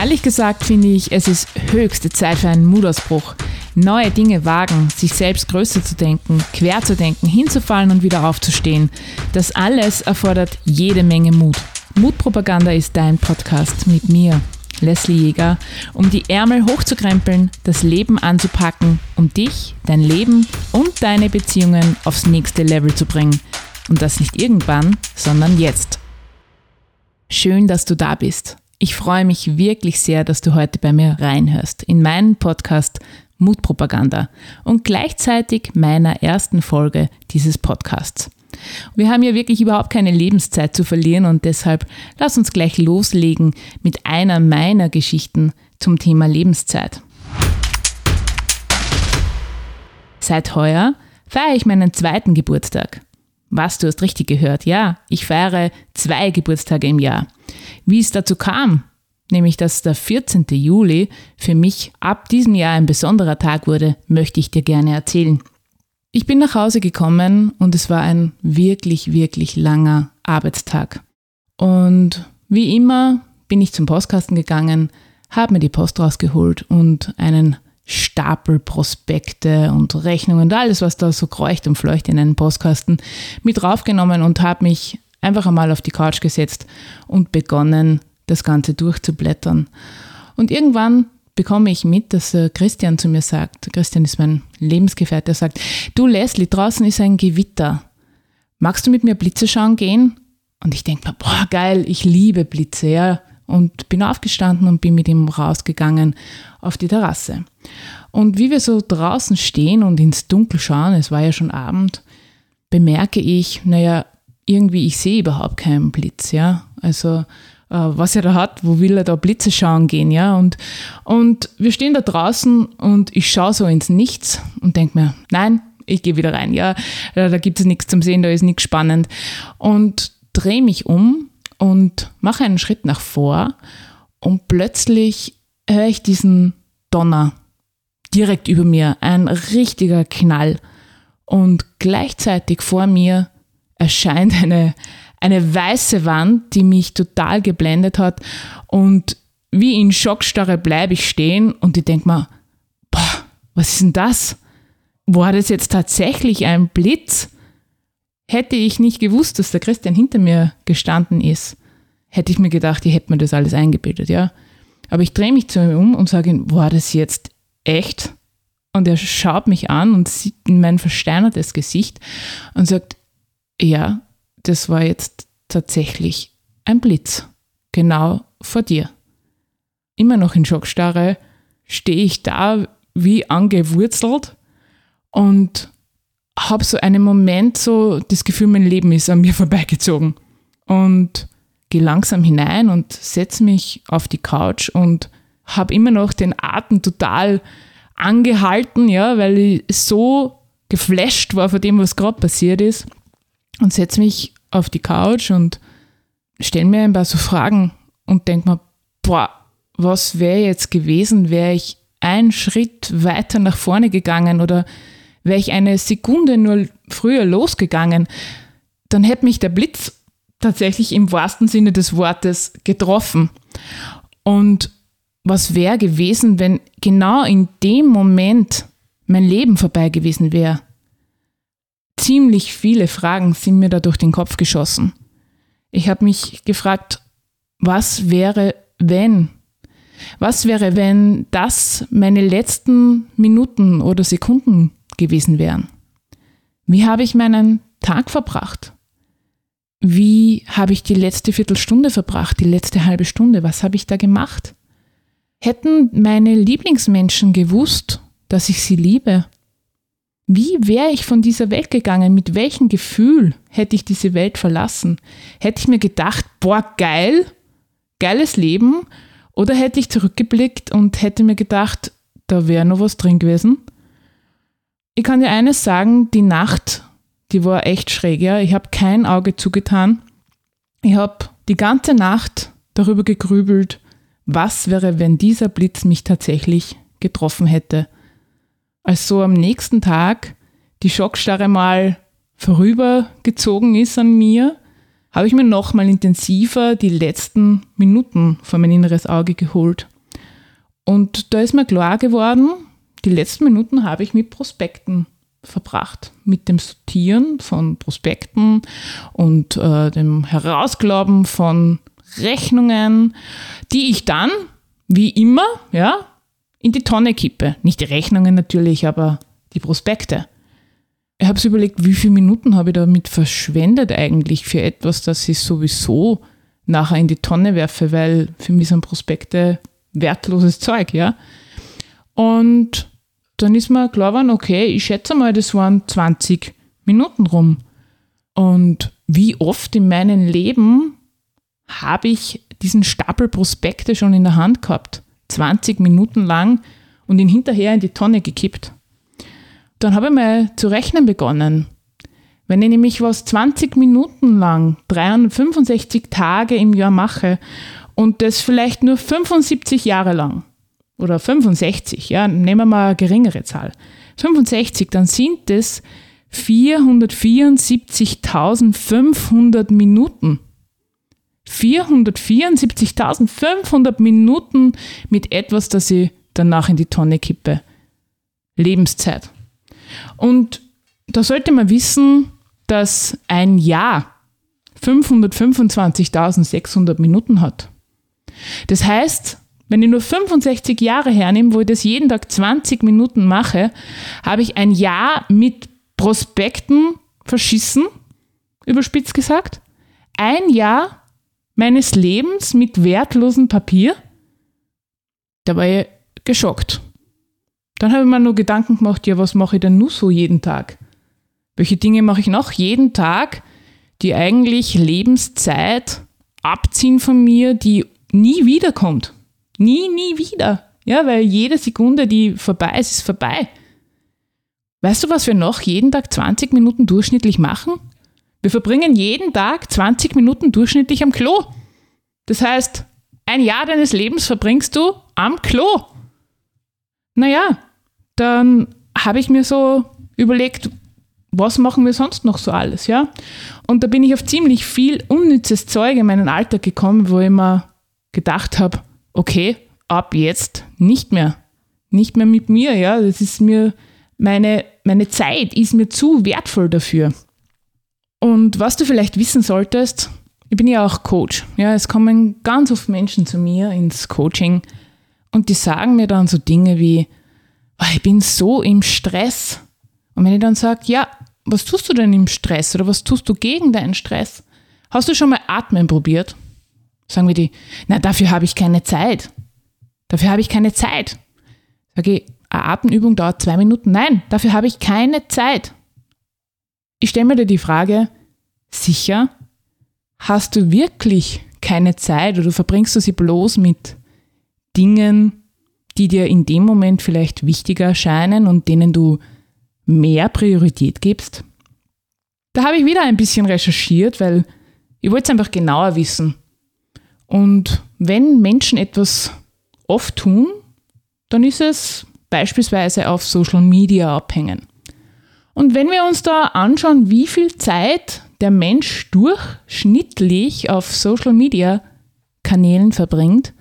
Ehrlich gesagt finde ich, es ist höchste Zeit für einen Mutausbruch. Neue Dinge wagen, sich selbst größer zu denken, quer zu denken, hinzufallen und wieder aufzustehen. Das alles erfordert jede Menge Mut. Mutpropaganda ist dein Podcast mit mir, Leslie Jäger, um die Ärmel hochzukrempeln, das Leben anzupacken, um dich, dein Leben und deine Beziehungen aufs nächste Level zu bringen. Und das nicht irgendwann, sondern jetzt. Schön, dass du da bist. Ich freue mich wirklich sehr, dass du heute bei mir reinhörst in meinen Podcast Mutpropaganda und gleichzeitig meiner ersten Folge dieses Podcasts. Wir haben ja wirklich überhaupt keine Lebenszeit zu verlieren und deshalb lass uns gleich loslegen mit einer meiner Geschichten zum Thema Lebenszeit. Seit heuer feiere ich meinen zweiten Geburtstag. Was, du hast richtig gehört. Ja, ich feiere zwei Geburtstage im Jahr. Wie es dazu kam, nämlich dass der 14. Juli für mich ab diesem Jahr ein besonderer Tag wurde, möchte ich dir gerne erzählen. Ich bin nach Hause gekommen und es war ein wirklich, wirklich langer Arbeitstag. Und wie immer bin ich zum Postkasten gegangen, habe mir die Post rausgeholt und einen Stapel Prospekte und Rechnungen und alles, was da so kreucht und fleucht in einen Postkasten, mit draufgenommen und habe mich einfach einmal auf die Couch gesetzt und begonnen, das Ganze durchzublättern. Und irgendwann bekomme ich mit, dass äh, Christian zu mir sagt, Christian ist mein Lebensgefährte, er sagt, du Leslie, draußen ist ein Gewitter. Magst du mit mir Blitze schauen gehen? Und ich denke mir, boah, geil, ich liebe Blitze, ja und bin aufgestanden und bin mit ihm rausgegangen auf die Terrasse. Und wie wir so draußen stehen und ins Dunkel schauen, es war ja schon Abend, bemerke ich, naja, irgendwie, ich sehe überhaupt keinen Blitz, ja. Also, äh, was er da hat, wo will er da Blitze schauen gehen, ja. Und, und wir stehen da draußen und ich schaue so ins Nichts und denke mir, nein, ich gehe wieder rein, ja. Da gibt es nichts zum Sehen, da ist nichts spannend. Und drehe mich um und mache einen Schritt nach vor und plötzlich höre ich diesen Donner direkt über mir, ein richtiger Knall. Und gleichzeitig vor mir erscheint eine, eine weiße Wand, die mich total geblendet hat. Und wie in Schockstarre bleibe ich stehen und ich denke mir, boah, was ist denn das? War das jetzt tatsächlich ein Blitz? Hätte ich nicht gewusst, dass der Christian hinter mir gestanden ist, hätte ich mir gedacht, ich hätte mir das alles eingebildet, ja. Aber ich drehe mich zu ihm um und sage ihm, war das jetzt echt? Und er schaut mich an und sieht in mein versteinertes Gesicht und sagt, ja, das war jetzt tatsächlich ein Blitz. Genau vor dir. Immer noch in Schockstarre stehe ich da wie angewurzelt und habe so einen Moment so das Gefühl, mein Leben ist an mir vorbeigezogen. Und gehe langsam hinein und setze mich auf die Couch und habe immer noch den Atem total angehalten, ja, weil ich so geflasht war von dem, was gerade passiert ist. Und setze mich auf die Couch und stelle mir ein paar so Fragen und denke mir, boah, was wäre jetzt gewesen, wäre ich einen Schritt weiter nach vorne gegangen oder wäre ich eine Sekunde nur früher losgegangen, dann hätte mich der Blitz tatsächlich im wahrsten Sinne des Wortes getroffen. Und was wäre gewesen, wenn genau in dem Moment mein Leben vorbei gewesen wäre? Ziemlich viele Fragen sind mir da durch den Kopf geschossen. Ich habe mich gefragt, was wäre, wenn? Was wäre, wenn das meine letzten Minuten oder Sekunden gewesen wären? Wie habe ich meinen Tag verbracht? Wie habe ich die letzte Viertelstunde verbracht, die letzte halbe Stunde? Was habe ich da gemacht? Hätten meine Lieblingsmenschen gewusst, dass ich sie liebe? Wie wäre ich von dieser Welt gegangen? Mit welchem Gefühl hätte ich diese Welt verlassen? Hätte ich mir gedacht, boah, geil, geiles Leben? Oder hätte ich zurückgeblickt und hätte mir gedacht, da wäre noch was drin gewesen? Ich kann dir eines sagen, die Nacht, die war echt schräg. Ja? Ich habe kein Auge zugetan. Ich habe die ganze Nacht darüber gegrübelt, was wäre, wenn dieser Blitz mich tatsächlich getroffen hätte. Als so am nächsten Tag die Schockstarre mal vorübergezogen ist an mir, habe ich mir nochmal intensiver die letzten Minuten vor mein inneres Auge geholt. Und da ist mir klar geworden, die letzten Minuten habe ich mit Prospekten verbracht, mit dem Sortieren von Prospekten und äh, dem Herausglauben von Rechnungen, die ich dann, wie immer, ja, in die Tonne kippe. Nicht die Rechnungen natürlich, aber die Prospekte. Ich habe überlegt, wie viele Minuten habe ich damit verschwendet eigentlich für etwas, das ich sowieso nachher in die Tonne werfe, weil für mich sind Prospekte wertloses Zeug, ja. Und dann ist mir klar geworden, okay, ich schätze mal, das waren 20 Minuten rum. Und wie oft in meinem Leben habe ich diesen Stapel Prospekte schon in der Hand gehabt, 20 Minuten lang und ihn hinterher in die Tonne gekippt. Dann habe ich mal zu rechnen begonnen. Wenn ich nämlich was 20 Minuten lang, 365 Tage im Jahr mache und das vielleicht nur 75 Jahre lang oder 65, ja, nehmen wir mal eine geringere Zahl, 65, dann sind es 474.500 Minuten. 474.500 Minuten mit etwas, das ich danach in die Tonne kippe. Lebenszeit. Und da sollte man wissen, dass ein Jahr 525.600 Minuten hat. Das heißt, wenn ich nur 65 Jahre hernehme, wo ich das jeden Tag 20 Minuten mache, habe ich ein Jahr mit Prospekten verschissen, überspitzt gesagt. Ein Jahr meines Lebens mit wertlosem Papier. Da war ich geschockt. Dann habe ich mir nur Gedanken gemacht, ja, was mache ich denn nur so jeden Tag? Welche Dinge mache ich noch jeden Tag, die eigentlich Lebenszeit abziehen von mir, die nie wiederkommt? Nie, nie wieder. Ja, weil jede Sekunde, die vorbei ist, ist vorbei. Weißt du, was wir noch jeden Tag 20 Minuten durchschnittlich machen? Wir verbringen jeden Tag 20 Minuten durchschnittlich am Klo. Das heißt, ein Jahr deines Lebens verbringst du am Klo. Naja, dann habe ich mir so überlegt, was machen wir sonst noch so alles, ja? Und da bin ich auf ziemlich viel unnützes Zeug in meinen Alltag gekommen, wo ich mir gedacht habe, okay, ab jetzt nicht mehr. Nicht mehr mit mir, ja? Das ist mir, meine, meine Zeit ist mir zu wertvoll dafür. Und was du vielleicht wissen solltest, ich bin ja auch Coach. Ja, es kommen ganz oft Menschen zu mir ins Coaching und die sagen mir dann so Dinge wie, oh, ich bin so im Stress. Und wenn ich dann sage, ja, was tust du denn im Stress oder was tust du gegen deinen Stress? Hast du schon mal Atmen probiert? Sagen wir die, na, dafür habe ich keine Zeit. Dafür habe ich keine Zeit. Sage ich, eine Atemübung dauert zwei Minuten. Nein, dafür habe ich keine Zeit. Ich stelle mir dir die Frage, sicher, hast du wirklich keine Zeit oder verbringst du sie bloß mit Dingen, die dir in dem Moment vielleicht wichtiger erscheinen und denen du mehr Priorität gibst? Da habe ich wieder ein bisschen recherchiert, weil ich wollte es einfach genauer wissen. Und wenn Menschen etwas oft tun, dann ist es beispielsweise auf Social Media abhängen. Und wenn wir uns da anschauen, wie viel Zeit der Mensch durchschnittlich auf Social Media Kanälen verbringt,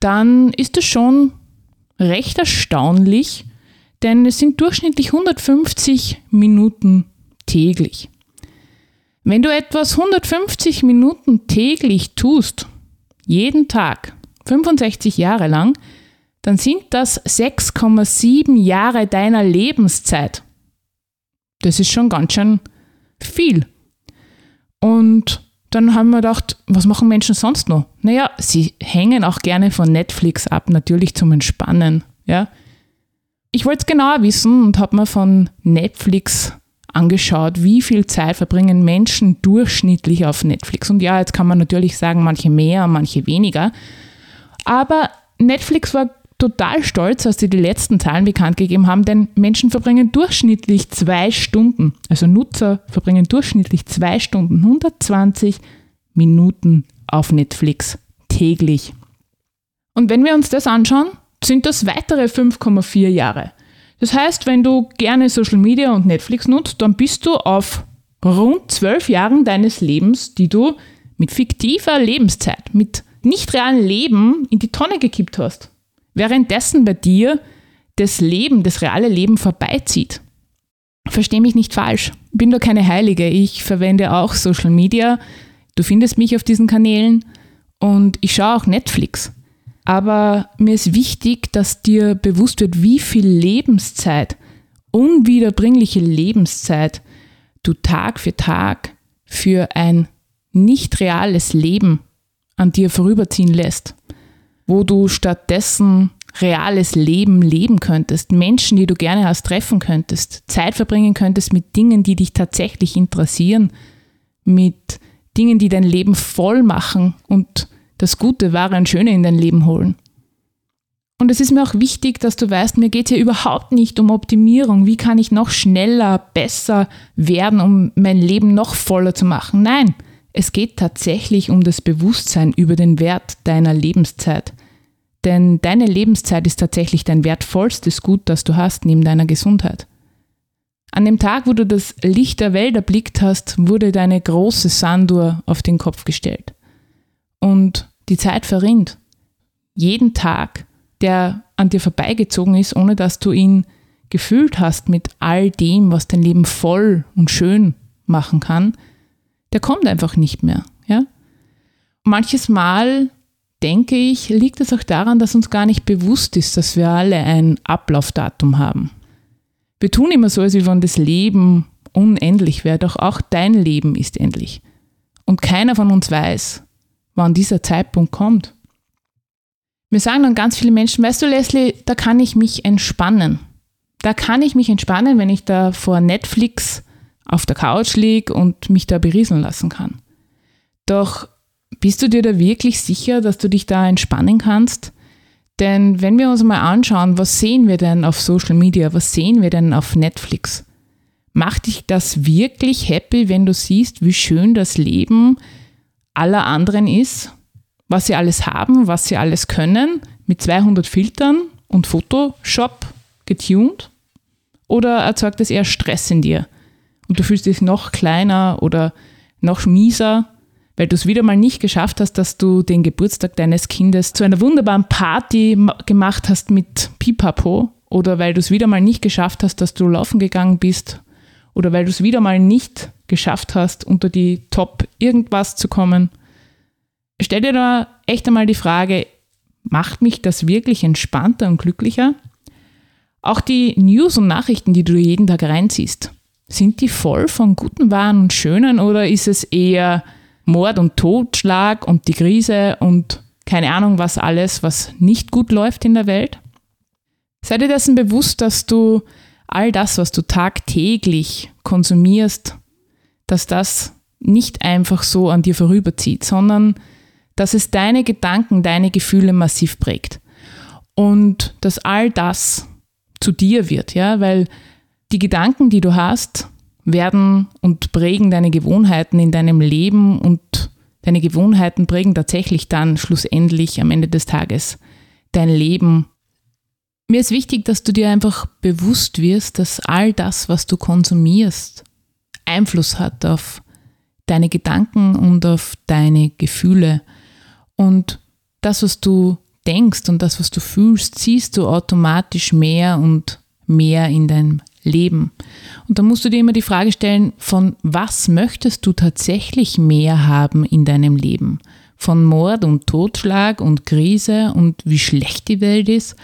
dann ist es schon recht erstaunlich, denn es sind durchschnittlich 150 Minuten täglich. Wenn du etwas 150 Minuten täglich tust, jeden Tag, 65 Jahre lang, dann sind das 6,7 Jahre deiner Lebenszeit. Das ist schon ganz schön viel. Und dann haben wir gedacht, was machen Menschen sonst noch? Naja, sie hängen auch gerne von Netflix ab, natürlich zum Entspannen. Ja. Ich wollte es genauer wissen und habe mir von Netflix angeschaut, wie viel Zeit verbringen Menschen durchschnittlich auf Netflix. Und ja, jetzt kann man natürlich sagen, manche mehr, manche weniger. Aber Netflix war total stolz, als sie die letzten Zahlen bekannt gegeben haben, denn Menschen verbringen durchschnittlich zwei Stunden, also Nutzer verbringen durchschnittlich zwei Stunden, 120 Minuten auf Netflix täglich. Und wenn wir uns das anschauen, sind das weitere 5,4 Jahre. Das heißt, wenn du gerne Social Media und Netflix nutzt, dann bist du auf rund zwölf Jahren deines Lebens, die du mit fiktiver Lebenszeit, mit nicht realen Leben in die Tonne gekippt hast. Währenddessen bei dir das Leben, das reale Leben vorbeizieht. Versteh mich nicht falsch. Bin doch keine Heilige. Ich verwende auch Social Media. Du findest mich auf diesen Kanälen und ich schaue auch Netflix. Aber mir ist wichtig, dass dir bewusst wird, wie viel Lebenszeit, unwiederbringliche Lebenszeit du Tag für Tag für ein nicht reales Leben an dir vorüberziehen lässt, wo du stattdessen reales Leben leben könntest, Menschen, die du gerne hast, treffen könntest, Zeit verbringen könntest mit Dingen, die dich tatsächlich interessieren, mit Dingen, die dein Leben voll machen und das Gute, Wahre und Schöne in dein Leben holen. Und es ist mir auch wichtig, dass du weißt, mir geht hier überhaupt nicht um Optimierung. Wie kann ich noch schneller, besser werden, um mein Leben noch voller zu machen? Nein, es geht tatsächlich um das Bewusstsein über den Wert deiner Lebenszeit. Denn deine Lebenszeit ist tatsächlich dein wertvollstes Gut, das du hast, neben deiner Gesundheit. An dem Tag, wo du das Licht der Welt erblickt hast, wurde deine große Sanduhr auf den Kopf gestellt. Und die Zeit verrinnt. Jeden Tag, der an dir vorbeigezogen ist, ohne dass du ihn gefühlt hast mit all dem, was dein Leben voll und schön machen kann, der kommt einfach nicht mehr. Ja? Manches Mal denke ich, liegt es auch daran, dass uns gar nicht bewusst ist, dass wir alle ein Ablaufdatum haben. Wir tun immer so, als wenn das Leben unendlich wäre, doch auch dein Leben ist endlich. Und keiner von uns weiß, wann dieser Zeitpunkt kommt. Mir sagen dann ganz viele Menschen, weißt du, Leslie, da kann ich mich entspannen. Da kann ich mich entspannen, wenn ich da vor Netflix auf der Couch liege und mich da berieseln lassen kann. Doch bist du dir da wirklich sicher, dass du dich da entspannen kannst? Denn wenn wir uns mal anschauen, was sehen wir denn auf Social Media, was sehen wir denn auf Netflix? Macht dich das wirklich happy, wenn du siehst, wie schön das Leben aller anderen ist? Was sie alles haben, was sie alles können, mit 200 Filtern und Photoshop getuned? Oder erzeugt es eher Stress in dir? Und du fühlst dich noch kleiner oder noch mieser weil du es wieder mal nicht geschafft hast, dass du den Geburtstag deines Kindes zu einer wunderbaren Party gemacht hast mit Pipapo oder weil du es wieder mal nicht geschafft hast, dass du laufen gegangen bist oder weil du es wieder mal nicht geschafft hast, unter die Top irgendwas zu kommen. Stell dir da echt einmal die Frage, macht mich das wirklich entspannter und glücklicher? Auch die News und Nachrichten, die du jeden Tag reinziehst, sind die voll von guten Waren und Schönen oder ist es eher Mord und Totschlag und die Krise und keine Ahnung was alles, was nicht gut läuft in der Welt. Sei dir dessen bewusst, dass du all das, was du tagtäglich konsumierst, dass das nicht einfach so an dir vorüberzieht, sondern dass es deine Gedanken, deine Gefühle massiv prägt. Und dass all das zu dir wird, ja, weil die Gedanken, die du hast, werden und prägen deine Gewohnheiten in deinem Leben und deine Gewohnheiten prägen tatsächlich dann schlussendlich am Ende des Tages dein Leben. Mir ist wichtig, dass du dir einfach bewusst wirst, dass all das, was du konsumierst, Einfluss hat auf deine Gedanken und auf deine Gefühle. Und das, was du denkst und das, was du fühlst, ziehst du automatisch mehr und mehr in dein Leben. Und da musst du dir immer die Frage stellen, von was möchtest du tatsächlich mehr haben in deinem Leben? Von Mord und Totschlag und Krise und wie schlecht die Welt ist?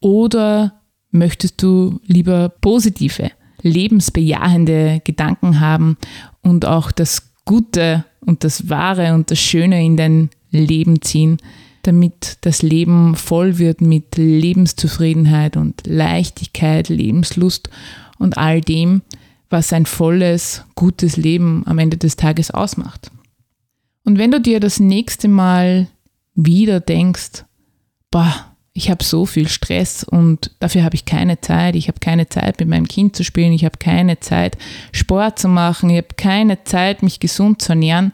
Oder möchtest du lieber positive, lebensbejahende Gedanken haben und auch das Gute und das Wahre und das Schöne in dein Leben ziehen? damit das Leben voll wird mit Lebenszufriedenheit und Leichtigkeit, Lebenslust und all dem, was ein volles, gutes Leben am Ende des Tages ausmacht. Und wenn du dir das nächste Mal wieder denkst, boah, ich habe so viel Stress und dafür habe ich keine Zeit, ich habe keine Zeit mit meinem Kind zu spielen, ich habe keine Zeit Sport zu machen, ich habe keine Zeit mich gesund zu ernähren,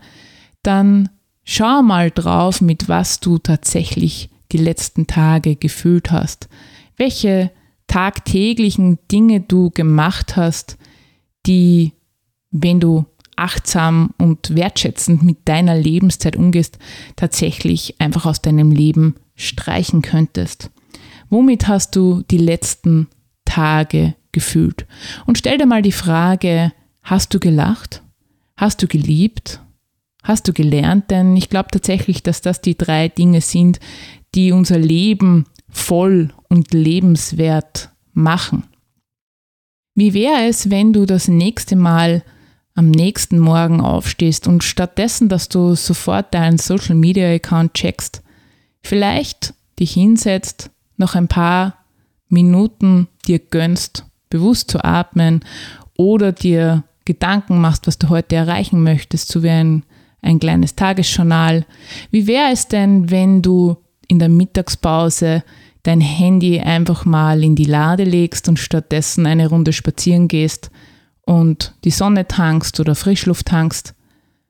dann schau mal drauf, mit was du tatsächlich die letzten Tage gefühlt hast. Welche tagtäglichen Dinge du gemacht hast, die, wenn du achtsam und wertschätzend mit deiner Lebenszeit umgehst, tatsächlich einfach aus deinem Leben streichen könntest. Womit hast du die letzten Tage gefühlt? Und stell dir mal die Frage, hast du gelacht? Hast du geliebt? Hast du gelernt? Denn ich glaube tatsächlich, dass das die drei Dinge sind, die unser Leben voll und lebenswert machen. Wie wäre es, wenn du das nächste Mal am nächsten Morgen aufstehst und stattdessen, dass du sofort deinen Social Media Account checkst, vielleicht dich hinsetzt, noch ein paar Minuten dir gönnst, bewusst zu atmen oder dir Gedanken machst, was du heute erreichen möchtest, so wie ein, ein kleines Tagesjournal. Wie wäre es denn, wenn du in der Mittagspause dein Handy einfach mal in die Lade legst und stattdessen eine Runde spazieren gehst und die Sonne tankst oder Frischluft tankst?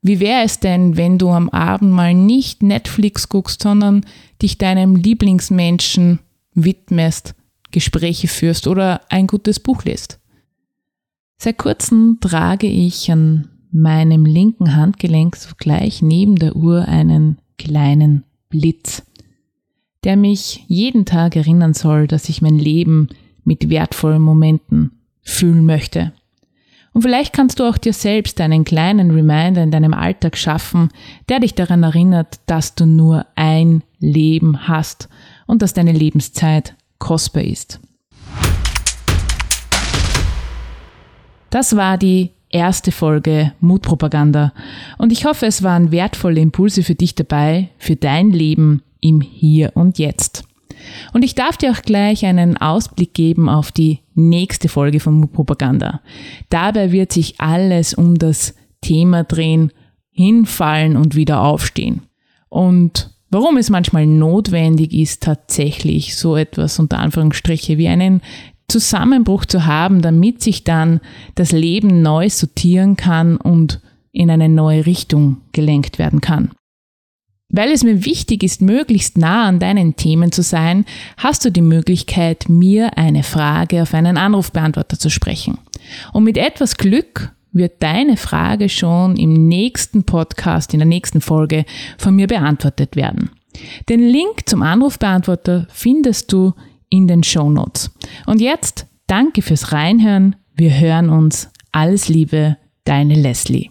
Wie wäre es denn, wenn du am Abend mal nicht Netflix guckst, sondern dich deinem Lieblingsmenschen widmest, Gespräche führst oder ein gutes Buch liest? Seit kurzem trage ich an meinem linken Handgelenk so gleich neben der Uhr einen kleinen Blitz der mich jeden Tag erinnern soll, dass ich mein Leben mit wertvollen Momenten fühlen möchte. Und vielleicht kannst du auch dir selbst einen kleinen Reminder in deinem Alltag schaffen, der dich daran erinnert, dass du nur ein Leben hast und dass deine Lebenszeit kostbar ist. Das war die erste Folge Mutpropaganda und ich hoffe, es waren wertvolle Impulse für dich dabei, für dein Leben im Hier und Jetzt. Und ich darf dir auch gleich einen Ausblick geben auf die nächste Folge von Propaganda. Dabei wird sich alles um das Thema drehen, hinfallen und wieder aufstehen. Und warum es manchmal notwendig ist, tatsächlich so etwas unter Anführungsstriche wie einen Zusammenbruch zu haben, damit sich dann das Leben neu sortieren kann und in eine neue Richtung gelenkt werden kann. Weil es mir wichtig ist, möglichst nah an deinen Themen zu sein, hast du die Möglichkeit, mir eine Frage auf einen Anrufbeantworter zu sprechen. Und mit etwas Glück wird deine Frage schon im nächsten Podcast, in der nächsten Folge von mir beantwortet werden. Den Link zum Anrufbeantworter findest du in den Show Notes. Und jetzt danke fürs Reinhören. Wir hören uns. Alles Liebe, deine Leslie.